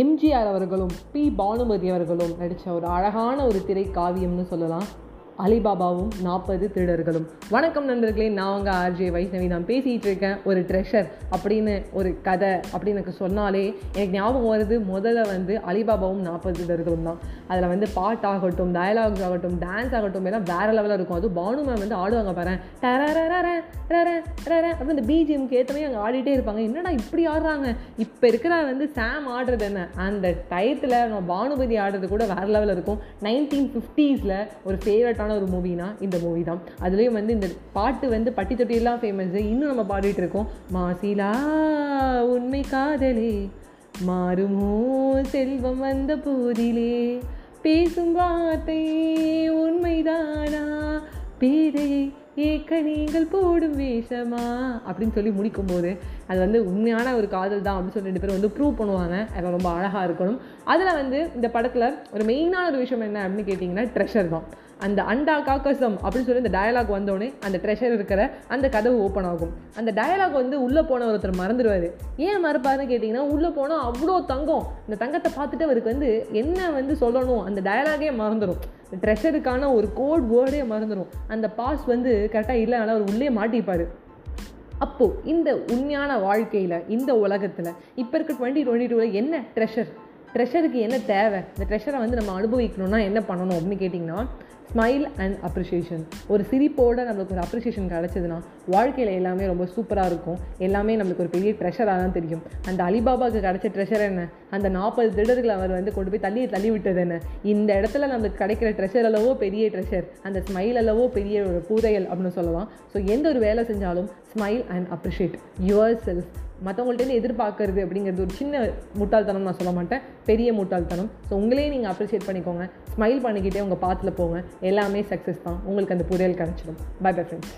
எம்ஜிஆர் அவர்களும் பி. பானுமதி அவர்களும் நடித்த ஒரு அழகான ஒரு திரை காவியம்னு சொல்லலாம். அலிபாபாவும் நாற்பது திருடர்களும். வணக்கம் நண்பர்களே நான் உங்கள் ஆர்ஜே வைஷ்ணவி. நான் பேசிகிட்டு இருக்கேன் ஒரு ட்ரெஷர் அப்படின்னு ஒரு கதை அப்படின்னு எனக்கு சொன்னாலே எனக்கு ஞாபகம் வருது முதல்ல வந்து அலிபாபாவும் நாற்பது திருடர்களும் தான். அதில் வந்து பாட்டாகட்டும் டயலாக்ஸ் ஆகட்டும் டான்ஸ் ஆகட்டும் எல்லாம் வேறு லெவலில் இருக்கும். அதுவும் பானு மேம் வந்து ஆடுவாங்க பாரு. அப்படி இந்த பிஜிஎம்க்கு ஏற்றமே அங்கே ஆடிட்டே இருப்பாங்க. என்னடா இப்படி ஆடுறாங்க? இப்போ இருக்கிற வந்து சாம் ஆடுறது என்ன? அந்த டயத்தில் நம்ம பானுபதி ஆடுறது கூட வேறு லெவலில் இருக்கும். நைன்டீன் ஃபிஃப்டீஸில் ஒரு ஃபேவரட் ஃபேமஸான ஒரு மூவினா இந்த மூவி தான். அதுலேயும் வந்து இந்த பாட்டு வந்து பட்டி தொட்டியெல்லாம் ஃபேமஸ் இன்னும் நம்ம பாடிட்டு இருக்கோம். மாசிலா உண்மை காதலே மாறுமோ செல்வம் வந்த போதிலே பேசும் வார்த்தை உண்மைதானா? பேதையை ஏக்க நீங்கள் போடும் வேஷமா? அப்படின்னு சொல்லி முடிக்கும் போது அது வந்து உண்மையான ஒரு காதல் தான் அப்படின்னு சொல்லி ரெண்டு பேரும் வந்து ப்ரூவ் பண்ணுவாங்க. அது ரொம்ப அழகாக இருக்கணும். அதில் வந்து இந்த படத்தில் ஒரு மெயினான ஒரு விஷயம் என்ன அப்படின்னு கேட்டிங்கன்னா ட்ரெஷர் தான். அந்த அண்டா காக்கசம் அப்படின்னு சொல்லி இந்த டயலாக் வந்தோடனே அந்த ட்ரெஷர் இருக்கிற அந்த கதவு ஓப்பன் ஆகும். அந்த டயலாக் வந்து உள்ளே போன ஒருத்தர் மறந்துடுவார். ஏன் மறப்பாருன்னு கேட்டிங்கன்னா உள்ளே போனால் அவ்வளோ தங்கம். இந்த தங்கத்தை பார்த்துட்டு அவருக்கு வந்து என்ன வந்து சொல்லணும்? அந்த டயலாகே மறந்துடும் ட்ரெஷருக்கான ஒரு கோட் வேர்டே மறந்துடும் அந்த பாஸ் வந்து கரெக்டாக இல்லை ஆனால் அவர் உள்ளே மாட்டிப்பார். அப்போது இந்த உண்மையான வாழ்க்கையில் இந்த உலகத்தில் இப்போ இருக்க டுவெண்ட்டி டுவெண்ட்டி டூவில் என்ன ட்ரெஷர் ட்ரெஷருக்கு என்ன தேவை? இந்த ட்ரெஷரை வந்து நம்ம அனுபவிக்கணும்னா என்ன பண்ணணும் அப்படின்னு கேட்டிங்கன்னா ஸ்மைல் அண்ட் அப்ரிஷியேஷன் ஒரு சிரிப்போடு நம்மளுக்கு ஒரு அப்ரிஷியேஷன் கிடச்சதுன்னா வாழ்க்கையில் எல்லாமே ரொம்ப சூப்பராக இருக்கும். எல்லாமே நம்மளுக்கு ஒரு பெரிய ட்ரெஷராக தான் தெரியும். அந்த அலிபாபாவுக்கு கிடச்ச ட்ரெஷர் என்ன? அந்த நாற்பது திருடர்களை அவர் வந்து கொண்டு போய் தள்ளி தள்ளி விட்டது என்ன? இந்த இடத்துல நம்மளுக்கு கிடைக்கிற ட்ரெஷர் அளவோ பெரிய ட்ரெஷர் அந்த ஸ்மைல் அளவோ பெரிய ஒரு பூதையல் அப்படின்னு சொல்லலாம். ஸோ எந்த ஒரு வேலை செஞ்சாலும் smile and appreciate yourself மற்றவங்கள்ட்டேருந்து எதிர்பார்க்கறது அப்படிங்கிறது ஒரு சின்ன முட்டாள்தனம் நான் சொல்ல மாட்டேன். பெரிய முட்டாள்தனம். ஸோ உங்களே நீங்கள் அப்ரிஷியேட் பண்ணிக்கோங்க. ஸ்மைல் பண்ணிக்கிட்டே உங்கள் பாத்தில் போங்க. எல்லாமே சக்ஸஸ் தான். உங்களுக்கு அந்த புரியல் கிடச்சிடும். By bye friends